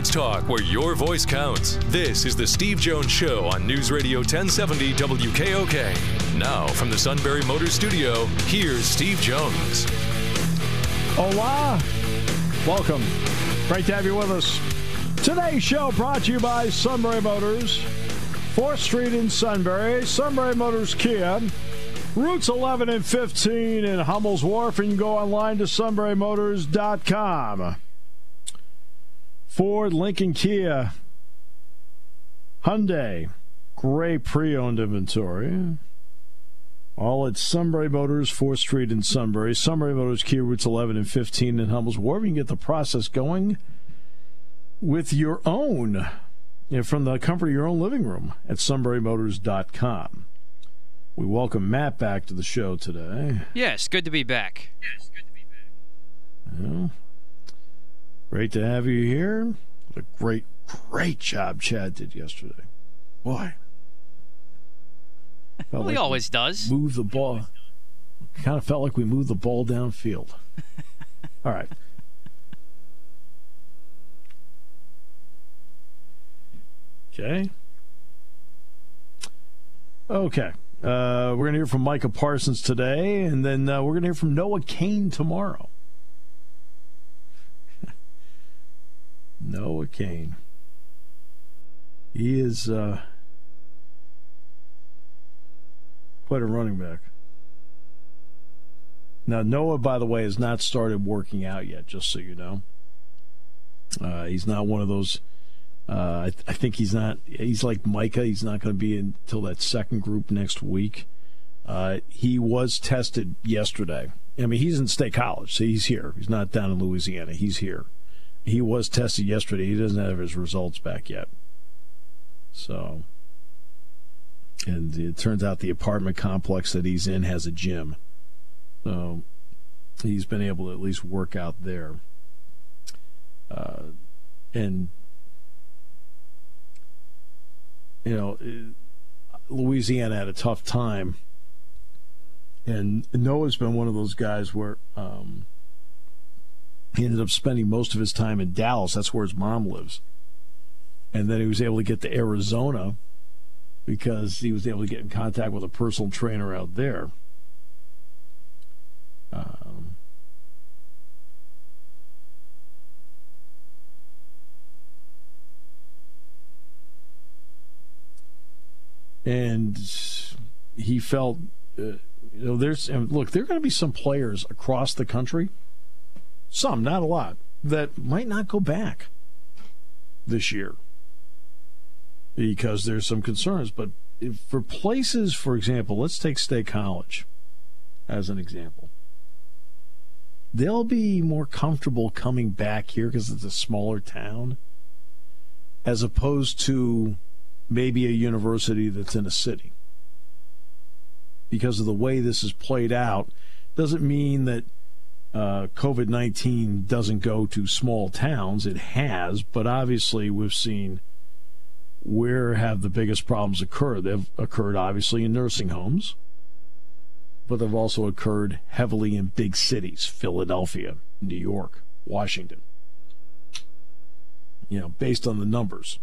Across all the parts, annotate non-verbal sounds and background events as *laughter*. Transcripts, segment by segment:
Sports talk where your voice counts. This is the Steve Jones Show on News Radio 1070 WKOK. Now, from the Sunbury Motors Studio, here's Steve Jones. Hola. Welcome. Great to have you with us. Today's show brought to you by Sunbury Motors, 4th Street in Sunbury, Sunbury Motors Kia, routes 11 and 15 in Hummel's Wharf, and you can go online to sunburymotors.com. Ford, Lincoln, Kia, Hyundai, great pre-owned inventory. All at Sunbury Motors, 4th Street in Sunbury. Sunbury Motors, Kia routes 11 and 15 in Hummel's Wharf. You can get the process going with your own, you know, from the comfort of your own living room at sunburymotors.com. We welcome Matt back to the show today. Yes, good to be back. Yes, good to be back. Well, great to have you here. What a great, great job Chad did yesterday. Boy. *laughs* Well, he always does. Move the ball. Kind of felt like we moved the ball downfield. *laughs* All right. Okay. Okay. Uh, we're going to hear from Micah Parsons today, and then uh, we're going to hear from Noah Cain tomorrow. Noah Cain. He is uh, quite a running back. Now, Noah, by the way, has not started working out yet, just so you know. Uh, he's not one of those uh, I, th- I, think he's not. He's like Micah. He's not going to be until that second group next week. Uh, he was tested yesterday. I mean, he's in State College, so he's here. He's not down in Louisiana. He's here. He was tested yesterday. He doesn't have his results back yet. So, and it turns out the apartment complex that he's in has a gym. So, he's been able to at least work out there. Uh, and you know, Louisiana had a tough time. And Noah's been one of those guys where um, he ended up spending most of his time in Dallas. That's where his mom lives. And then he was able to get to Arizona because he was able to get in contact with a personal trainer out there. Um, and he felt, uh, you know, there's and look, there are going to be some players across the country, some, not a lot, that might not go back this year because there's some concerns. But for places, for example, let's take State College as an example. They'll be more comfortable coming back here because it's a smaller town as opposed to maybe a university that's in a city. Because of the way this is played out, doesn't mean that uh, COVID 19 doesn't go to small towns. It has, but obviously we've seen where have the biggest problems occurred. They've occurred obviously in nursing homes. but they've also occurred heavily in big cities Philadelphia, New York, Washington. You know, based on the numbers.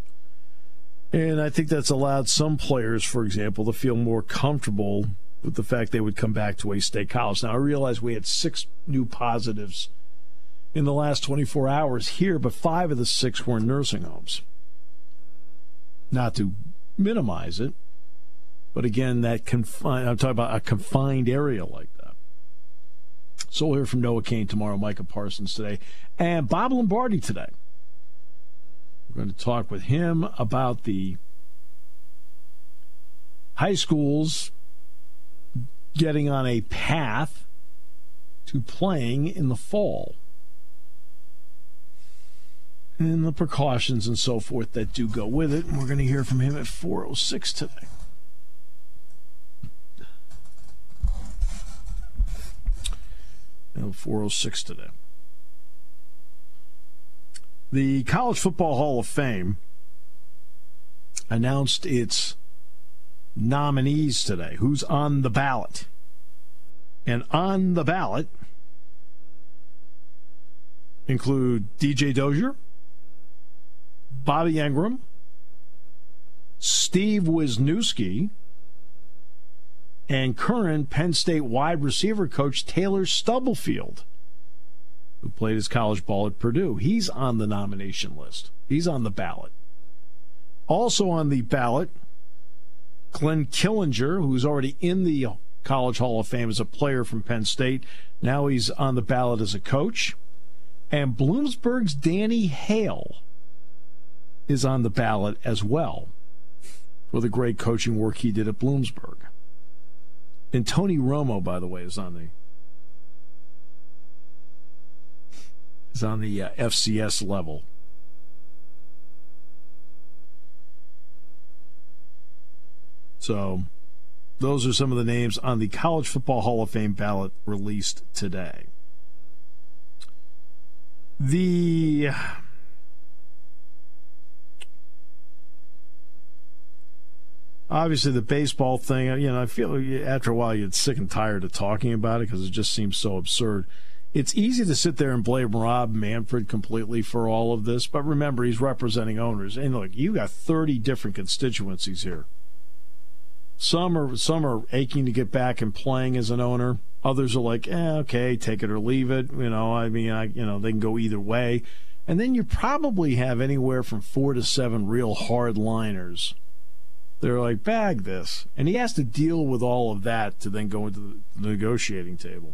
And I think that's allowed some players, for example, to feel more comfortable with the fact they would come back to a state college. Now, I realize we had six new positives in the last 24 hours here, but five of the six were in nursing homes. Not to minimize it, but again, that confined, I'm talking about a confined area like that. So we'll hear from Noah Cain tomorrow, Micah Parsons today, and Bob Lombardi today. We're going to talk with him about the high schools getting on a path to playing in the fall and the precautions and so forth that do go with it. And we're going to hear from him at 406 today. No, 406 today. The College Football Hall of Fame announced its nominees today. Who's on the ballot? And on the ballot include DJ Dozier, Bobby Engram, Steve Wisniewski, and current Penn State wide receiver coach Taylor Stubblefield, who played his college ball at Purdue. He's on the nomination list. He's on the ballot. Also on the ballot, Glenn Killinger, who's already in the College Hall of Fame as a player from Penn State. Now he's on the ballot as a coach. And Bloomsburg's Danny Hale is on the ballot as well for the great coaching work he did at Bloomsburg. And Tony Romo, by the way, is on the is on the uh, FCS level. So, those are some of the names on the College Football Hall of Fame ballot released today. The obviously the baseball thing, you know, I feel after a while you get sick and tired of talking about it because it just seems so absurd. It's easy to sit there and blame Rob Manfred completely for all of this, but remember he's representing owners. And look, you got 30 different constituencies here. Some are some are aching to get back and playing as an owner. Others are like, eh, okay, take it or leave it. You know, I mean, I, you know, they can go either way. And then you probably have anywhere from four to seven real hardliners they're like, bag this. And he has to deal with all of that to then go into the negotiating table.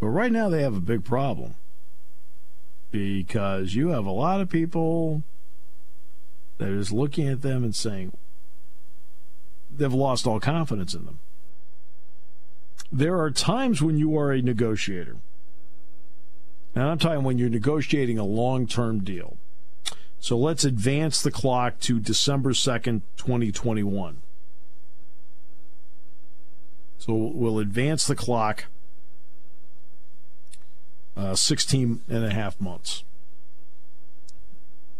But right now they have a big problem because you have a lot of people that is looking at them and saying they've lost all confidence in them. There are times when you are a negotiator. And I'm talking when you're negotiating a long term deal so let's advance the clock to December 2nd, 2021. So we'll advance the clock uh, 16 and a half months.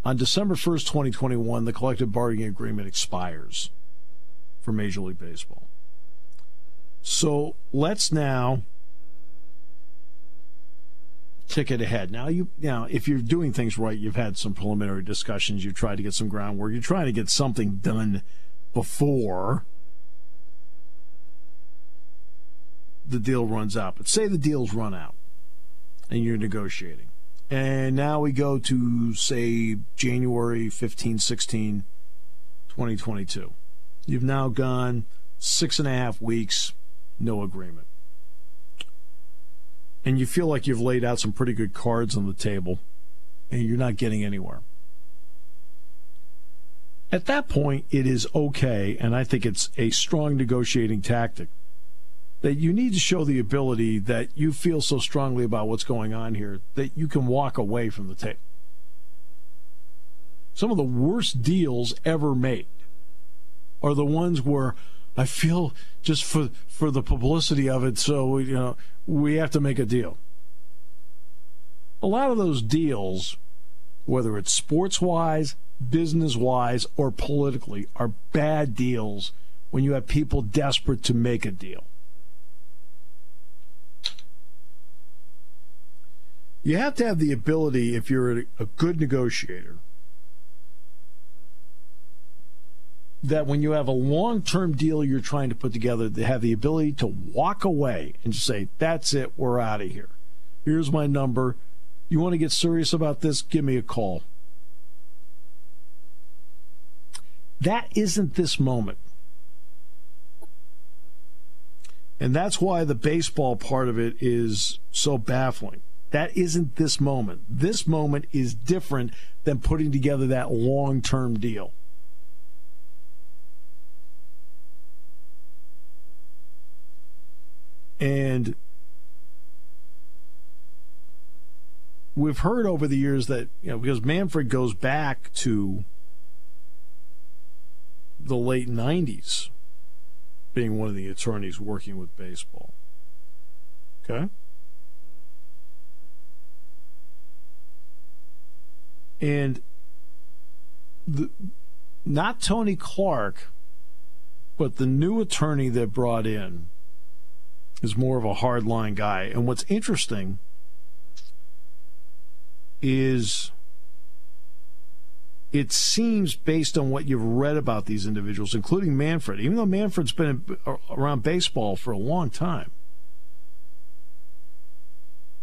On December 1st, 2021, the collective bargaining agreement expires for Major League Baseball. So let's now ticket ahead. Now you now if you're doing things right, you've had some preliminary discussions, you've tried to get some groundwork, you're trying to get something done before the deal runs out. But say the deal's run out and you're negotiating. And now we go to say January 15, 16, 2022. You've now gone six and a half weeks, no agreement and you feel like you've laid out some pretty good cards on the table and you're not getting anywhere. At that point, it is okay, and I think it's a strong negotiating tactic that you need to show the ability that you feel so strongly about what's going on here that you can walk away from the table. Some of the worst deals ever made are the ones where I feel just for for the publicity of it, so you know we have to make a deal. A lot of those deals, whether it's sports wise, business wise, or politically, are bad deals when you have people desperate to make a deal. You have to have the ability, if you're a good negotiator, that when you have a long term deal you're trying to put together, to have the ability to walk away and say, That's it, we're out of here. Here's my number. You want to get serious about this? Give me a call. That isn't this moment. And that's why the baseball part of it is so baffling. That isn't this moment. This moment is different than putting together that long term deal. And we've heard over the years that, you know, because Manfred goes back to the late 90s being one of the attorneys working with baseball. Okay? And the, not Tony Clark, but the new attorney that brought in is more of a hardline guy. And what's interesting is it seems based on what you've read about these individuals, including Manfred, even though Manfred's been around baseball for a long time.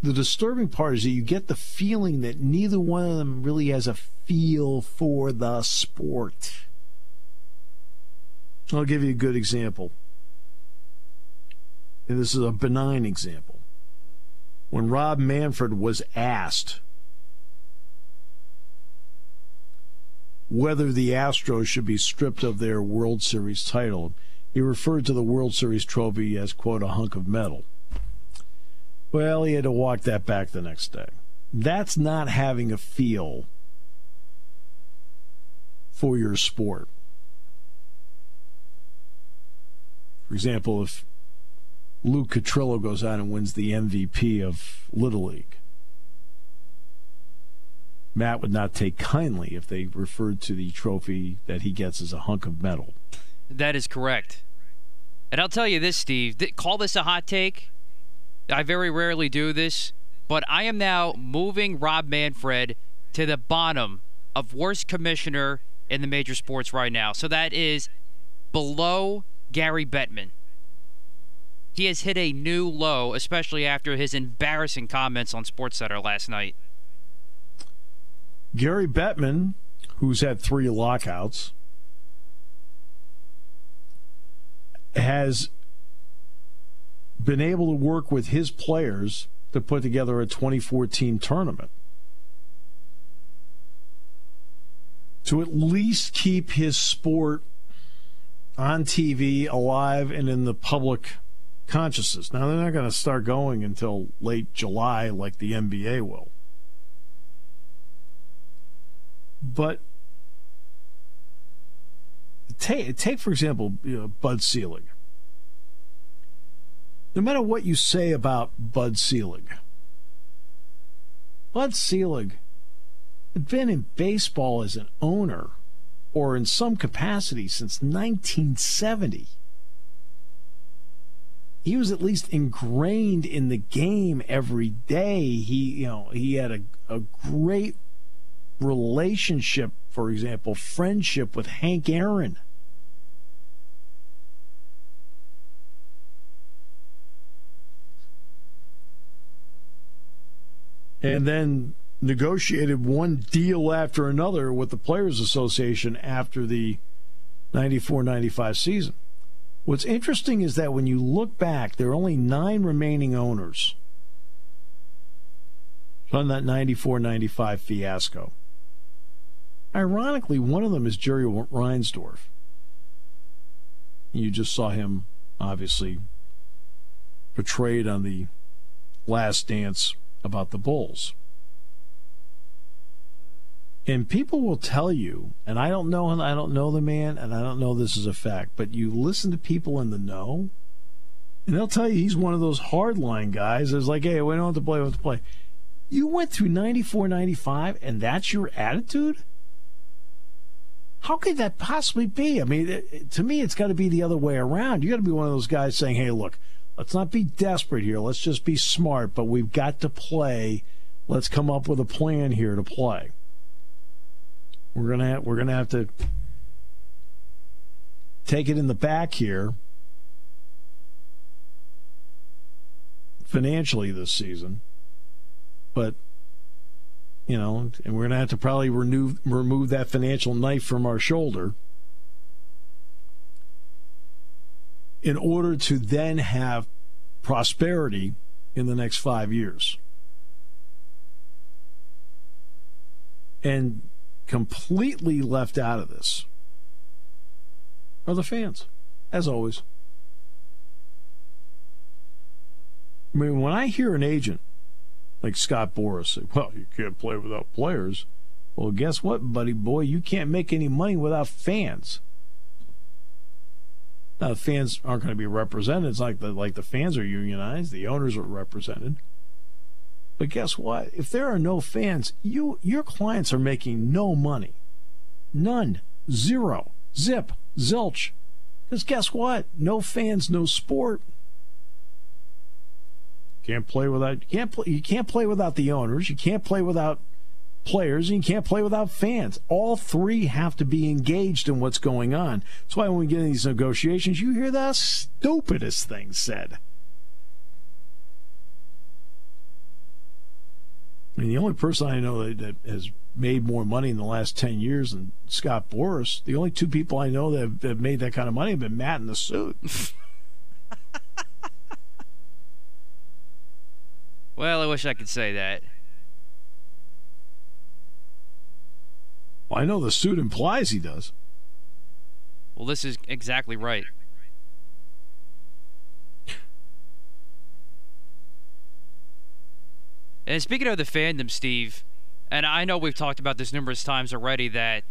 The disturbing part is that you get the feeling that neither one of them really has a feel for the sport. I'll give you a good example. And this is a benign example. When Rob Manfred was asked whether the Astros should be stripped of their World Series title. He referred to the World Series trophy as, quote, a hunk of metal. Well, he had to walk that back the next day. That's not having a feel for your sport. For example, if Luke Catrillo goes out and wins the MVP of Little League, Matt would not take kindly if they referred to the trophy that he gets as a hunk of metal. That is correct. And I'll tell you this, Steve. Th- call this a hot take. I very rarely do this, but I am now moving Rob Manfred to the bottom of worst commissioner in the major sports right now. So that is below Gary Bettman. He has hit a new low, especially after his embarrassing comments on SportsCenter last night. Gary Bettman, who's had three lockouts, has been able to work with his players to put together a 2014 tournament. To at least keep his sport on TV, alive, and in the public consciousness. Now, they're not going to start going until late July like the NBA will. But take, take for example, you know, Bud Selig. No matter what you say about Bud Selig, Bud Selig had been in baseball as an owner or in some capacity since 1970. He was at least ingrained in the game every day. He, you know, he had a, a great relationship, for example, friendship with Hank Aaron. And then negotiated one deal after another with the Players Association after the 94 95 season. What's interesting is that when you look back, there are only nine remaining owners on that 94 95 fiasco. Ironically, one of them is Jerry Reinsdorf. You just saw him, obviously, portrayed on the last dance about the Bulls. And people will tell you, and I don't know, and I don't know the man, and I don't know this is a fact, but you listen to people in the know, and they'll tell you he's one of those hardline guys that's like, hey, we don't have to play, we have to play. You went through 94, 95, and that's your attitude? How could that possibly be? I mean, to me, it's got to be the other way around. You got to be one of those guys saying, "Hey, look, let's not be desperate here. Let's just be smart, but we've got to play. Let's come up with a plan here to play." We're gonna have, we're gonna have to take it in the back here financially this season, but you know, and we're going to have to probably remove remove that financial knife from our shoulder in order to then have prosperity in the next five years. And completely left out of this are the fans, as always. I mean, when I hear an agent like Scott Boras say, well, you can't play without players. Well, guess what, buddy boy? You can't make any money without fans. Now, the fans aren't going to be represented. It's like the like the fans are unionized, the owners are represented. But guess what? If there are no fans, you your clients are making no money. None. Zero. Zip. Zilch. Because guess what? No fans, no sport. Can't play without you can't play you can't play without the owners. You can't play without players and you can't play without fans. All three have to be engaged in what's going on. That's why when we get in these negotiations, you hear the stupidest things said. I mean, the only person I know that, that, has made more money in the last 10 years than Scott Boras, the only two people I know that have, that have made that kind of money have been Matt in the suit. *laughs* well, I wish I could say that. Well, I know the suit implies he does. Well, this is exactly right. And speaking of the fandom, Steve, and I know we've talked about this numerous times already that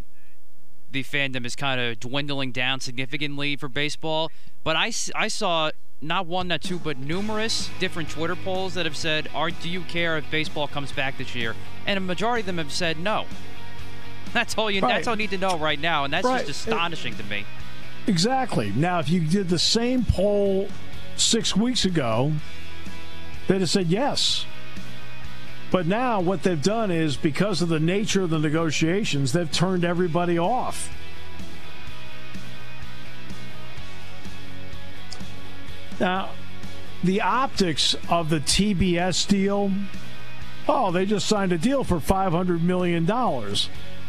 the fandom is kind of dwindling down significantly for baseball, but I, I saw not one, not two, but numerous different Twitter polls that have said, "Are do you care if baseball comes back this year?" And a majority of them have said no. *laughs* That's all you. Right. That's all you need to know right now, and that's right. just astonishing it, to me. Exactly. Now, if you did the same poll six weeks ago, they'd have said yes. But now what they've done is because of the nature of the negotiations, they've turned everybody off. Now, the optics of the TBS deal oh, they just signed a deal for $500 million.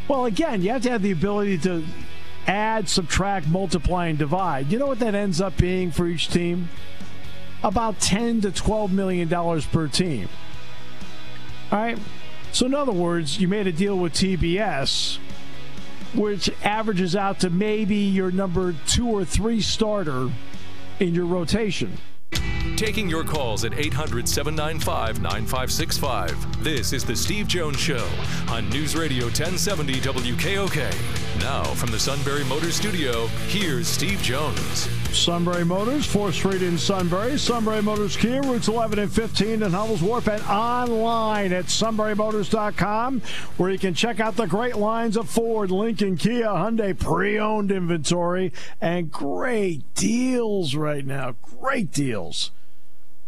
Well, again, you have to have the ability to add, subtract, multiply, and divide. You know what that ends up being for each team? About 10 to $12 million per team. All right. So, in other words, you made a deal with TBS, which averages out to maybe your number two or three starter in your rotation. Taking your calls at 800 795 9565. This is The Steve Jones Show on News Radio 1070 WKOK. Now, from the Sunbury Motors Studio, here's Steve Jones. Sunbury Motors, 4th Street in Sunbury. Sunbury Motors Kia, routes 11 and 15 in Hummel's Wharf, and online at sunburymotors.com, where you can check out the great lines of Ford, Lincoln, Kia, Hyundai pre owned inventory, and great deals right now. Great deals.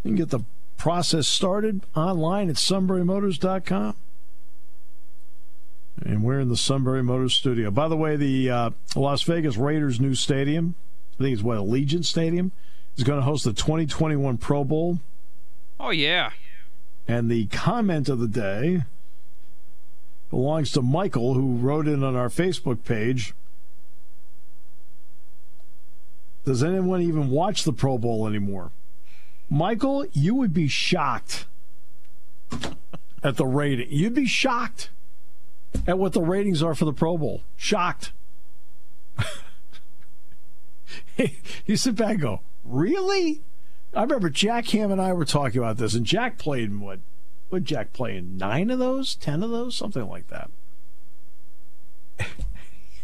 You can get the process started online at sunburymotors.com. And we're in the Sunbury Motors studio. By the way, the uh, Las Vegas Raiders' new stadium, I think it's what, Allegiant Stadium, is going to host the 2021 Pro Bowl. Oh, yeah. And the comment of the day belongs to Michael, who wrote in on our Facebook page. Does anyone even watch the Pro Bowl anymore? Michael, you would be shocked at the rating. You'd be shocked at what the ratings are for the Pro Bowl. Shocked. *laughs* you sit back and go, really? I remember Jack Ham and I were talking about this, and Jack played in what? What Jack play in? Nine of those? Ten of those? Something like that. *laughs*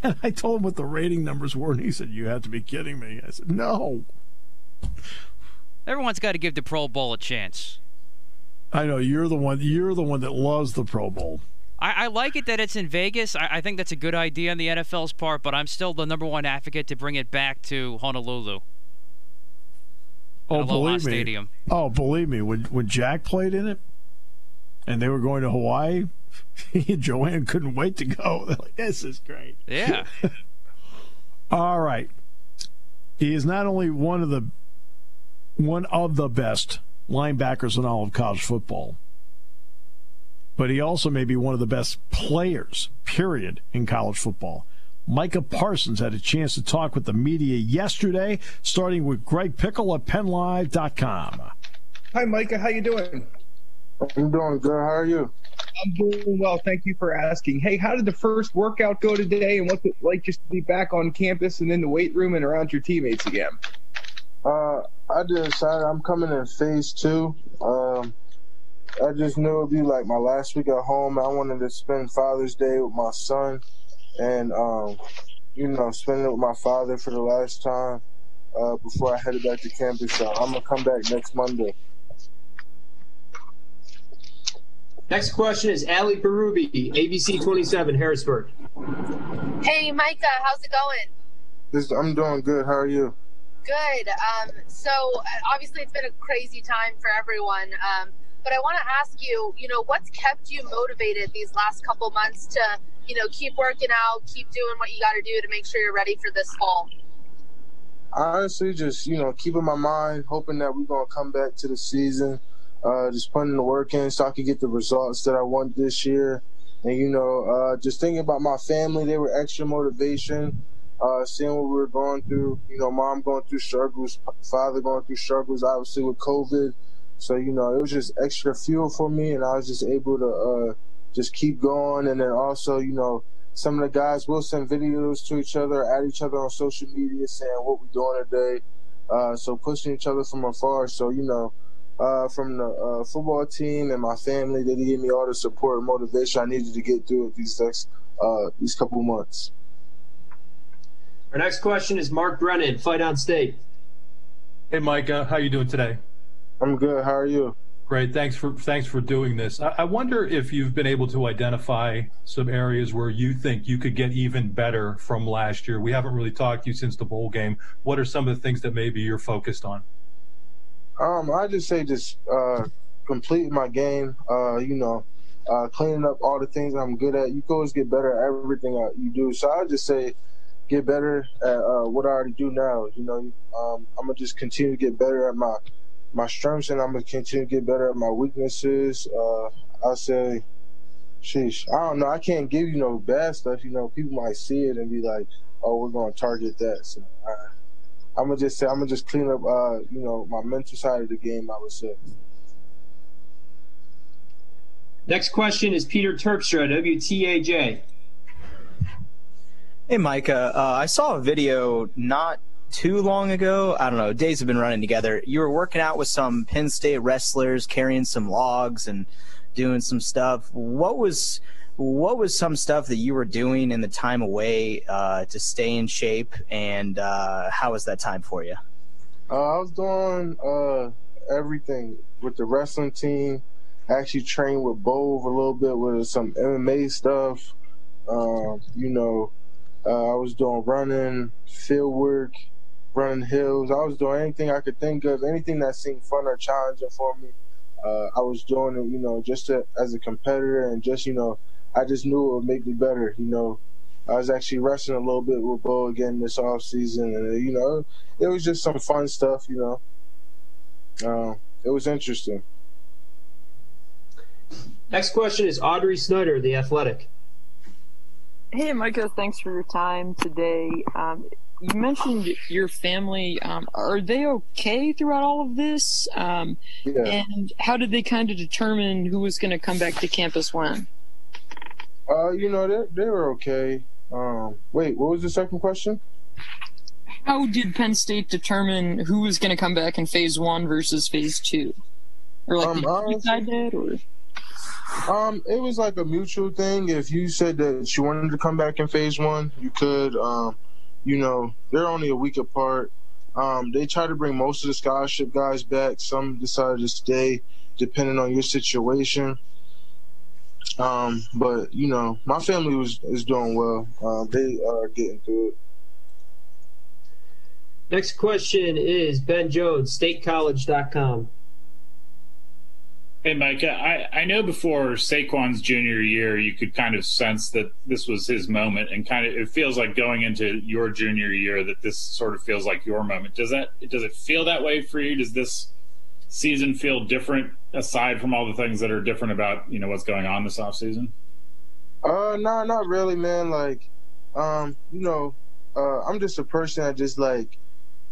and I told him what the rating numbers were, and he said, You have to be kidding me. I said, No. Everyone's got to give the Pro Bowl a chance. I know you're the one. You're the one that loves the Pro Bowl. I, I like it that it's in Vegas. I, I, think that's a good idea on the NFL's part, but I'm still the number one advocate to bring it back to Honolulu. Oh, believe Stadium. me. Oh, believe me. When when Jack played in it, and they were going to Hawaii, *laughs* Joanne couldn't wait to go. *laughs* They're like, "This is great." Yeah. *laughs* All right. He is not only one of the one of the best linebackers in all of college football but he also may be one of the best players, period, in college football. Micah Parsons had a chance to talk with the media yesterday, starting with Greg Pickel at PennLive.com. Hi, Micah. How you doing? I'm doing good. How are you? I'm doing well. Thank you for asking. Hey, how did the first workout go today, and what's it like just to be back on campus and in the weight room and around your teammates again? Uh, I decided I'm coming in phase two. Um, I just knew it'd be like my last week at home. I wanted to spend Father's Day with my son, and um, you know, spend it with my father for the last time uh, before I headed back to campus. So I'm gonna come back next Monday. Next question is Ali Barubi, ABC 27, Harrisburg. Hey, Micah, how's it going? This, I'm doing good. How are you? Good. Um, so obviously it's been a crazy time for everyone. Um, but I want to ask you, you know, what's kept you motivated these last couple months to, you know, keep working out, keep doing what you got to do to make sure you're ready for this fall? Honestly, just you know, keeping my mind, hoping that we're gonna come back to the season, uh, just putting the work in so I can get the results that I want this year, and you know, uh, just thinking about my family. They were extra motivation. Uh, seeing what we were going through, you know, mom going through struggles, father going through struggles, obviously with COVID so you know, it was just extra fuel for me, and I was just able to uh, just keep going. And then also, you know, some of the guys will send videos to each other, at each other on social media, saying what we're doing today. Uh, so pushing each other from afar. So you know, uh, from the uh, football team and my family, they gave me all the support and motivation I needed to get through it these next uh, these couple months. Our next question is Mark Brennan, Fight on State. Hey, Micah, how you doing today? I'm good. How are you? Great. Thanks for thanks for doing this. I, I, wonder if you've been able to identify some areas where you think you could get even better from last year. We haven't really talked to you since the bowl game. What are some of the things that maybe you're focused on? Um, I just say just uh, complete my game. Uh, you know, uh, cleaning up all the things I'm good at. You can always get better at everything uh, you do. So I just say get better at uh, what I already do now. You know, um, I'm gonna just continue to get better at my my strengths and I'm gonna continue to get better at my weaknesses. Uh, I'll say, sheesh, I don't know. I can't give you no bad stuff. You know, people might see it and be like, "Oh, we're gonna target that." So I, am gonna just say, I'm gonna just clean up, uh, you know, my mental side of the game. I would say. Next question is Peter Terpstra, WTAJ. Hey, Micah. Uh, I saw a video not too long ago. I don't know. Days have been running together. You were working out with some Penn State wrestlers, carrying some logs and doing some stuff. What was what was some stuff that you were doing in the time away uh, to stay in shape, and uh, how was that time for you? Uh, I was doing uh, everything with the wrestling team. I actually trained with Bove a little bit with some MMA stuff. Um, you know, uh, I was doing running, field work, running hills. I was doing anything I could think of, anything that seemed fun or challenging for me. Uh, I was doing it, you know, just to, as a competitor, and just you know, I just knew it would make me better. You know, I was actually wrestling a little bit with Bo again this off season, and you know, it was just some fun stuff. You know, uh, it was interesting. Next question is Audrey Snyder, The Athletic. Hey, Micah, thanks for your time today. Um, you mentioned your family. Um, are they okay throughout all of this? Um, yeah. And how did they kind of determine who was going to come back to campus when? Uh, you know, they they were okay. Um, wait, what was the second question? How did Penn State determine who was going to come back in Phase One versus Phase Two? Or like, um, decide that, or? Um, it was like a mutual thing. If you said that you wanted to come back in Phase One, you could. Um, you know, they're only a week apart. Um, they try to bring most of the scholarship guys back. Some decided to stay, depending on your situation. Um, but you know, my family was is doing well. Um, they are getting through it. Next question is Ben Jones, statecollege.com. Hey, Mike, I, I know before Saquon's junior year, you could kind of sense that this was his moment, and kind of it feels like going into your junior year that this sort of feels like your moment. Does that does it feel that way for you? Does this season feel different aside from all the things that are different about you know what's going on this off season? Uh, no, not really, man. Like, um, you know, uh, I'm just a person that just like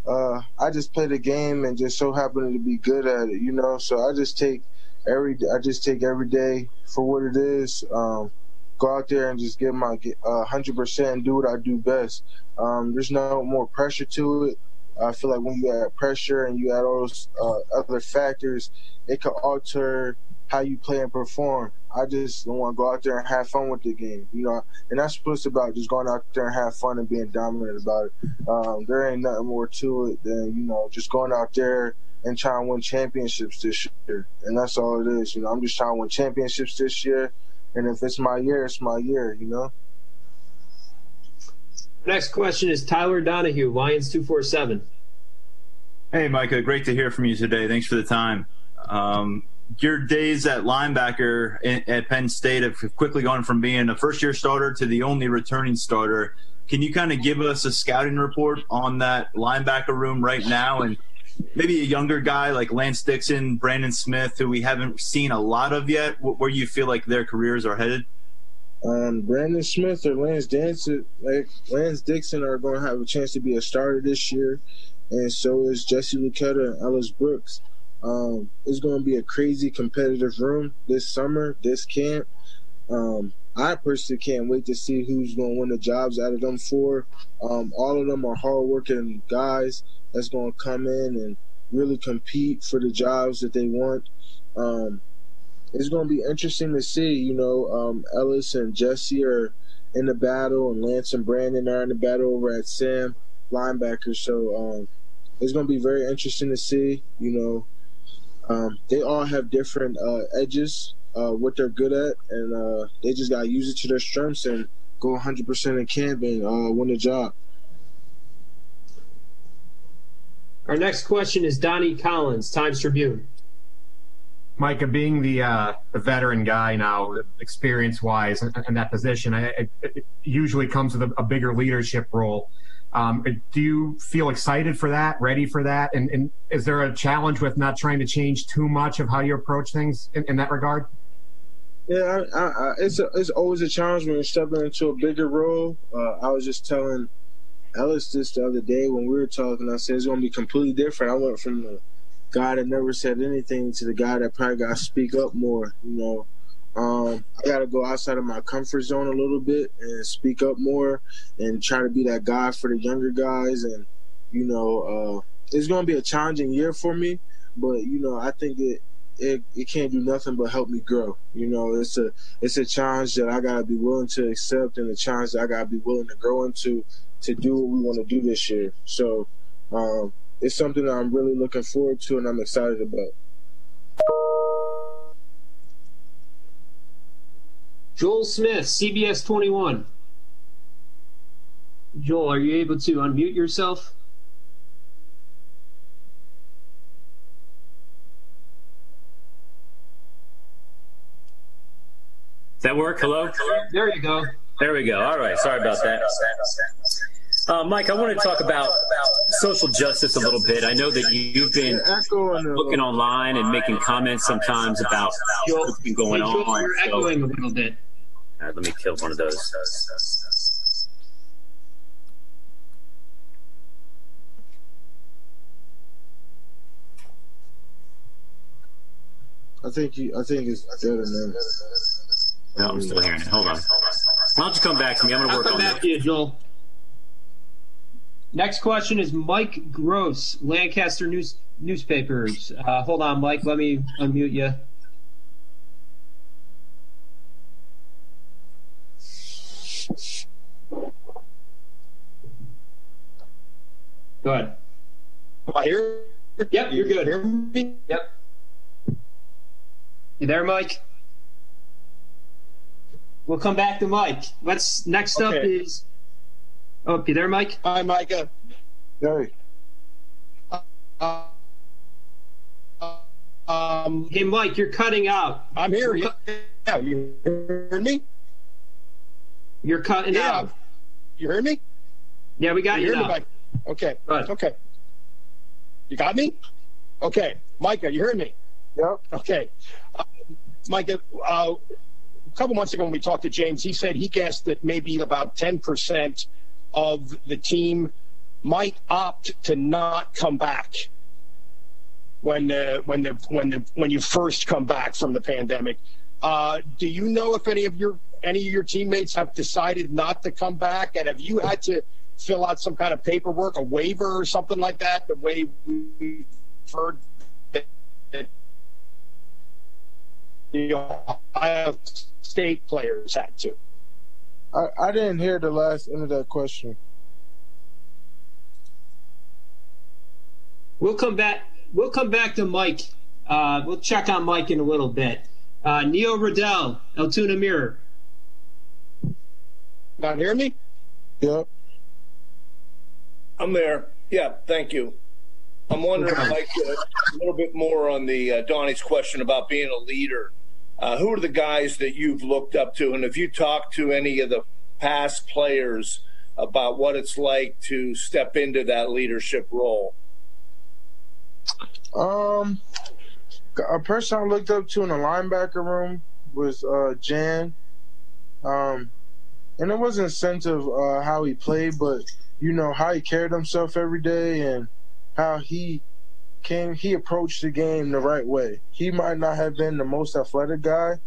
uh, I just play the game and just so happen to be good at it, you know. So I just take every I just take every day for what it is. Um, go out there and just give my uh, hundred uh, percent and do what I do best. Um, there's no more pressure to it. I feel like when you add pressure and you add all those uh, other factors, it can alter how you play and perform. I just want to go out there and have fun with the game, you know. And that's supposed about just going out there and have fun and being dominant about it. Um, there ain't nothing more to it than you know just going out there and trying to win championships this year. And that's all it is, you know. I'm just trying to win championships this year, and if it's my year, it's my year, you know. Next question is Tyler Donohue, Lions two four seven. Hey, Micah, great to hear from you today. Thanks for the time. Um, your days at linebacker at Penn State have quickly gone from being a first year starter to the only returning starter. Can you kind of give us a scouting report on that linebacker room right now and maybe a younger guy like Lance Dixon, Brandon Smith, who we haven't seen a lot of yet, where you feel like their careers are headed? Um, Brandon Smith or Lance Dixon, like Lance Dixon, are going to have a chance to be a starter this year, and so is Jesse Luketa and Ellis Brooks. Um, it's going to be a crazy competitive room this summer, this camp. Um, I personally can't wait to see who's going to win the jobs out of them four. Um, all of them are hardworking guys that's going to come in and really compete for the jobs that they want. Um, it's going to be interesting to see. You know, um, Ellis and Jesse are in the battle, and Lance and Brandon are in the battle over at Sam linebacker. So um, it's going to be very interesting to see. You know, um, they all have different uh, edges, uh, what they're good at, and uh, they just got to use it to their strengths and go 100% in camp and uh, win the job. Our next question is Donnie Collins, Times Tribune. Micah, being the uh, the veteran guy now, experience wise, in, in, that position, it, it, usually comes with a, a bigger leadership role. Um, do you feel excited for that, ready for that? And, and, is there a challenge with not trying to change too much of how you approach things in, in that regard? Yeah, I, I, it's a, it's always a challenge when you're stepping into a bigger role. Uh, I was just telling Ellis just the other day when we were talking. I said it's to be completely different. I went from the guy that never said anything to the guy that probably got to speak up more. You know, um, I got to go outside of my comfort zone a little bit and speak up more and try to be that guy for the younger guys. And, you know, uh, it's to be a challenging year for me, but, you know, I think it, it, it can't do nothing but help me grow. You know, it's a it's a challenge that I gotta be willing to accept and a challenge that I gotta be willing to grow into to do what we want to do this year. So um, it's something that I'm really looking forward to and I'm excited about. Joel Smith, CBS 21. Joel, are you able to unmute yourself? Does that work? Hello? There you go. There we go. All right. Sorry about that. Uh, Mike, I want to talk about social justice a little bit. I know that you've been looking online and making comments sometimes about what's been going on. You're echoing a little bit. All right, let me kill one of those. I think you. I think it's better than. No, I'm still hearing it. Hold on. Why don't you come back to me? I'm going to work I'll come back to you, Joel. Next question is Mike Gross, Lancaster News Newspapers. Uh, hold on, Mike. Let me unmute you. Go ahead. Am I here? Yep, you're good. Hear me? Yep. You there, Mike? We'll come back to Mike. Let's next up is. Oh, you there, Mike? Hi, Micah. Hey. Uh, um, Hey, Mike, you're cutting out. I'm here. Yeah, you heard me? You're cutting Yeah. out. You heard me? Yeah, we got you, hear me, now. Mike? Okay. Good. Okay. You got me? Okay. Micah, you heard me? Yep. Okay. Uh, Micah, uh, a couple months ago when we talked to James, he said he guessed that maybe about 10% of the team might opt to not come back when the when the when the when you first come back from the pandemic. Uh, do you know if any of your any of your teammates have decided not to come back, and have you had to fill out some kind of paperwork, a waiver or something like that? The way we've heard that the Ohio State players had to. I, I didn't hear the last end of that question. We'll come back. We'll come back to Mike. Uh, we'll check on Mike in a little bit. Uh, Neil Rudel, Altoona Mirror. Not hear me? Yep. I'm there. Yeah, thank you. I'm wondering, Mike, uh, a little bit more on the uh, Donnie's question about being a leader. Uh, who are the guys that you've looked up to, and have you talked to any of the past players about what it's like to step into that leadership role? Um, a person I looked up to in the linebacker room was uh, Jan. Um, and it wasn't a sense of uh, how he played, but you know how he carried himself every day and how he came. He approached the game the right way. He might not have been the most athletic guy,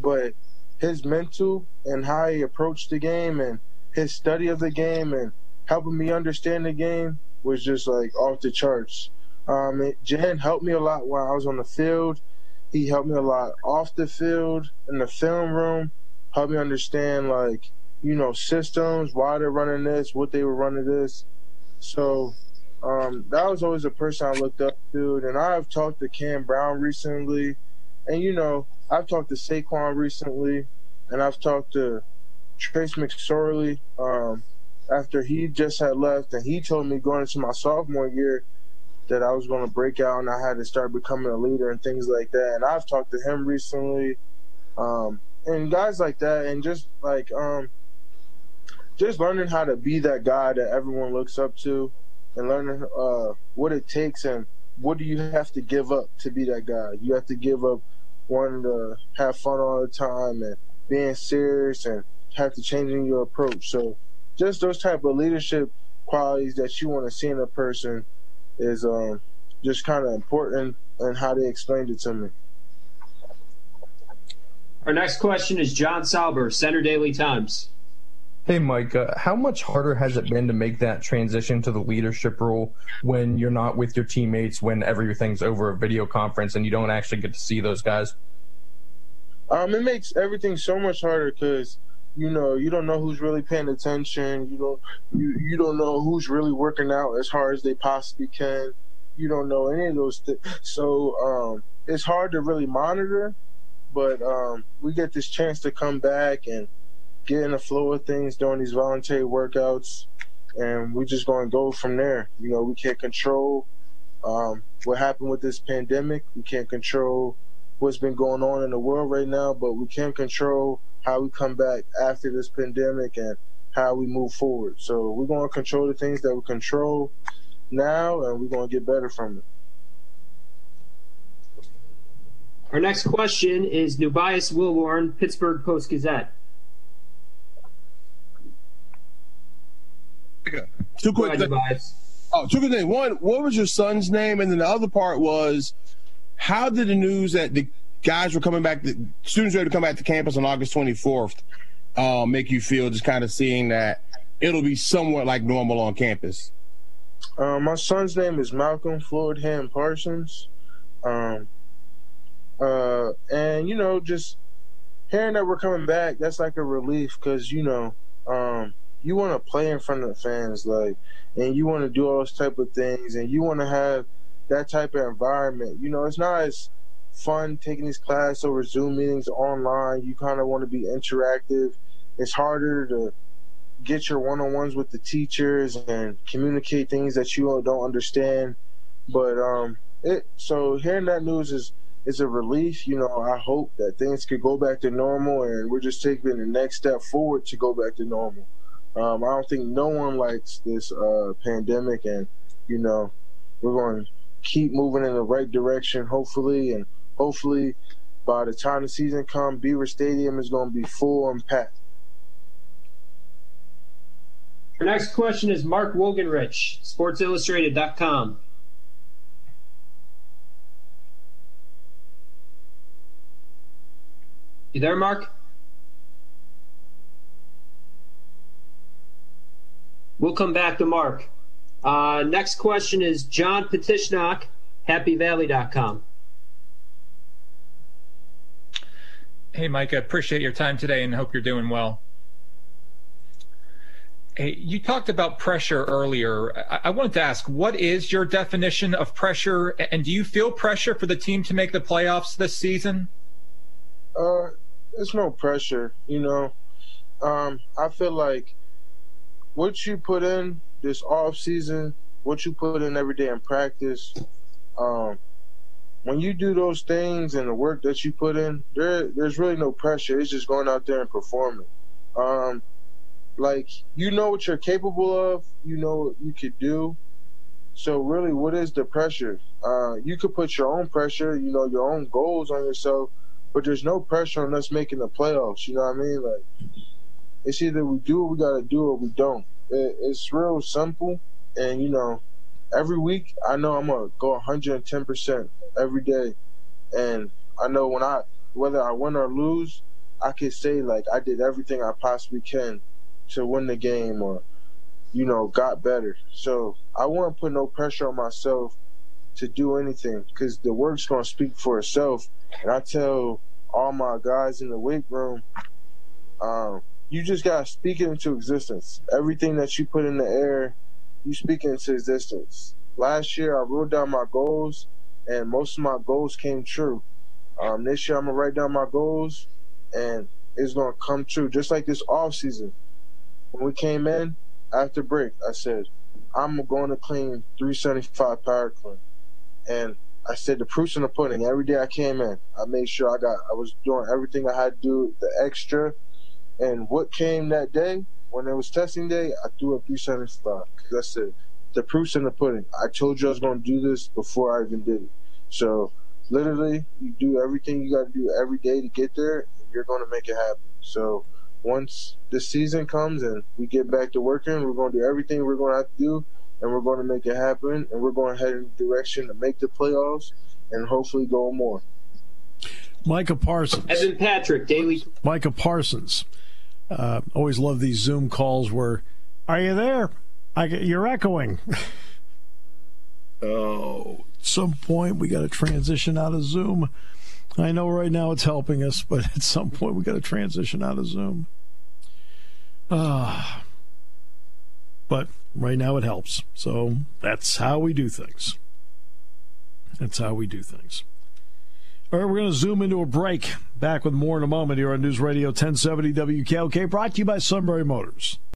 but his mental and how he approached the game and his study of the game and helping me understand the game was just like off the charts. Um, it, Jan helped me a lot while I was on the field. He helped me a lot off the field in the film room. Helped me understand like you know systems, why they're running this, what they were running this. So um, that was always a person I looked up to. And I've talked to Cam Brown recently, and you know I've talked to Saquon recently, and I've talked to Trace McSorley um, after he just had left, and he told me going into my sophomore year that I was going to break out and I had to start becoming a leader and things like that. And I've talked to him recently, um, and guys like that, and just like um, just learning how to be that guy that everyone looks up to, and learning uh, what it takes and what do you have to give up to be that guy. You have to give up wanting to have fun all the time and being serious and have to changing your approach. So just those type of leadership qualities that you want to see in a person is um, just kind of important and how they explained it to me. Our next question is John Sauber, Centre Daily Times. Hey, Mike, uh, how much harder has it been to make that transition to the leadership role when you're not with your teammates, when everything's over a video conference and you don't actually get to see those guys? Um, it makes everything so much harder because you know you don't know who's really paying attention. You don't you you don't know who's really working out as hard as they possibly can. You don't know any of those things. So um, it's hard to really monitor. But um, we get this chance to come back and get in the flow of things during these voluntary workouts, and we're just going to go from there. You know, we can't control um, what happened with this pandemic. We can't control what's been going on in the world right now, but we can control how we come back after this pandemic and how we move forward. So we're going to control the things that we control now, and we're going to get better from it. Our next question is Nubyjas Wilborn, Pittsburgh Post Gazette. Two quick things. Oh, two quick things. One, what was your son's name? And then the other part was, how did the news that the guys were coming back, the students were able to come back to campus on August 24th, uh, make you feel just kind of seeing that it'll be somewhat like normal on campus? Uh, my son's name is Malcolm Floyd Ham Parsons. Um, uh, and, you know, just hearing that we're coming back, that's like a relief because, you know, um, you want to play in front of the fans, like, and you want to do all those type of things, and you want to have that type of environment. You know, it's not as fun taking these classes over Zoom meetings online. You kind of want to be interactive. It's harder to get your one-on-ones with the teachers and communicate things that you don't understand. But um, it so hearing that news is is a relief. You know, I hope that things could go back to normal, and we're just taking the next step forward to go back to normal. Um, I don't think no one likes this uh, pandemic, and you know, we're going to keep moving in the right direction, hopefully, and hopefully by the time the season comes, Beaver Stadium is going to be full and packed. Our next question is Mark Wogenrich, SportsIllustrated.com. You there, Mark? We'll come back to Mark. Uh, next question is John Petishnock, HappyValley.com. Hey, Mike, I appreciate your time today and hope you're doing well. Hey, you talked about pressure earlier. I, I wanted to ask, what is your definition of pressure, and do you feel pressure for the team to make the playoffs this season? Uh, it's no pressure, you know. Um, I feel like what you put in this off season, what you put in every day in practice, um, when you do those things and the work that you put in, there there's really no pressure. It's just going out there and performing. Um, like you know what you're capable of, you know what you could do. So really, what is the pressure? Uh, you could put your own pressure, you know, your own goals on yourself, but there's no pressure on us making the playoffs. You know what I mean? Like it's either we do what we got to do or we don't. It, it's real simple, and you know, every week I know I'm gonna go 110 percent every day, and I know when I whether I win or lose, I can say like I did everything I possibly can to win the game or you know got better. So I won't put no pressure on myself to do anything because the work's gonna speak for itself. And I tell all my guys in the weight room, um, you just gotta speak it into existence. Everything that you put in the air, you speak it into existence. Last year I wrote down my goals and most of my goals came true. Um, this year I'm gonna write down my goals and it's gonna come true. Just like this off season. When we came in after break, I said, I'm going to clean 375 power clean. And I said the proof's in the pudding. Every day I came in, I made sure I got I was doing everything I had to do, the extra. And what came that day, when it was testing day, I threw up 375. Because I said, the the proof's in the pudding. I told you I was going to do this before I even did it. So literally, you do everything you got to do every day to get there, and you're going to make it happen. So once the season comes and we get back to working, we're going to do everything we're going to have to do, and we're going to make it happen, and we're going to head in the direction to make the playoffs and hopefully go more. Micah Parsons. Evan Patrick, Daily. Micah Parsons. Uh, always love these Zoom calls where, are you there? I, get you're echoing. *laughs* oh, at some point we got to transition out of Zoom. I know right now it's helping us, but *laughs* at some point we got to transition out of Zoom. Ah. Uh, but right now it helps. So that's how we do things. That's how we do things. All right, we're going to zoom into a break. Back with more in a moment here on News Radio 1070 WKOK, brought to you by Sunbury Motors.